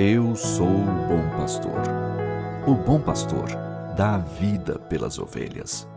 Eu sou o bom pastor. O bom pastor dá vida pelas ovelhas.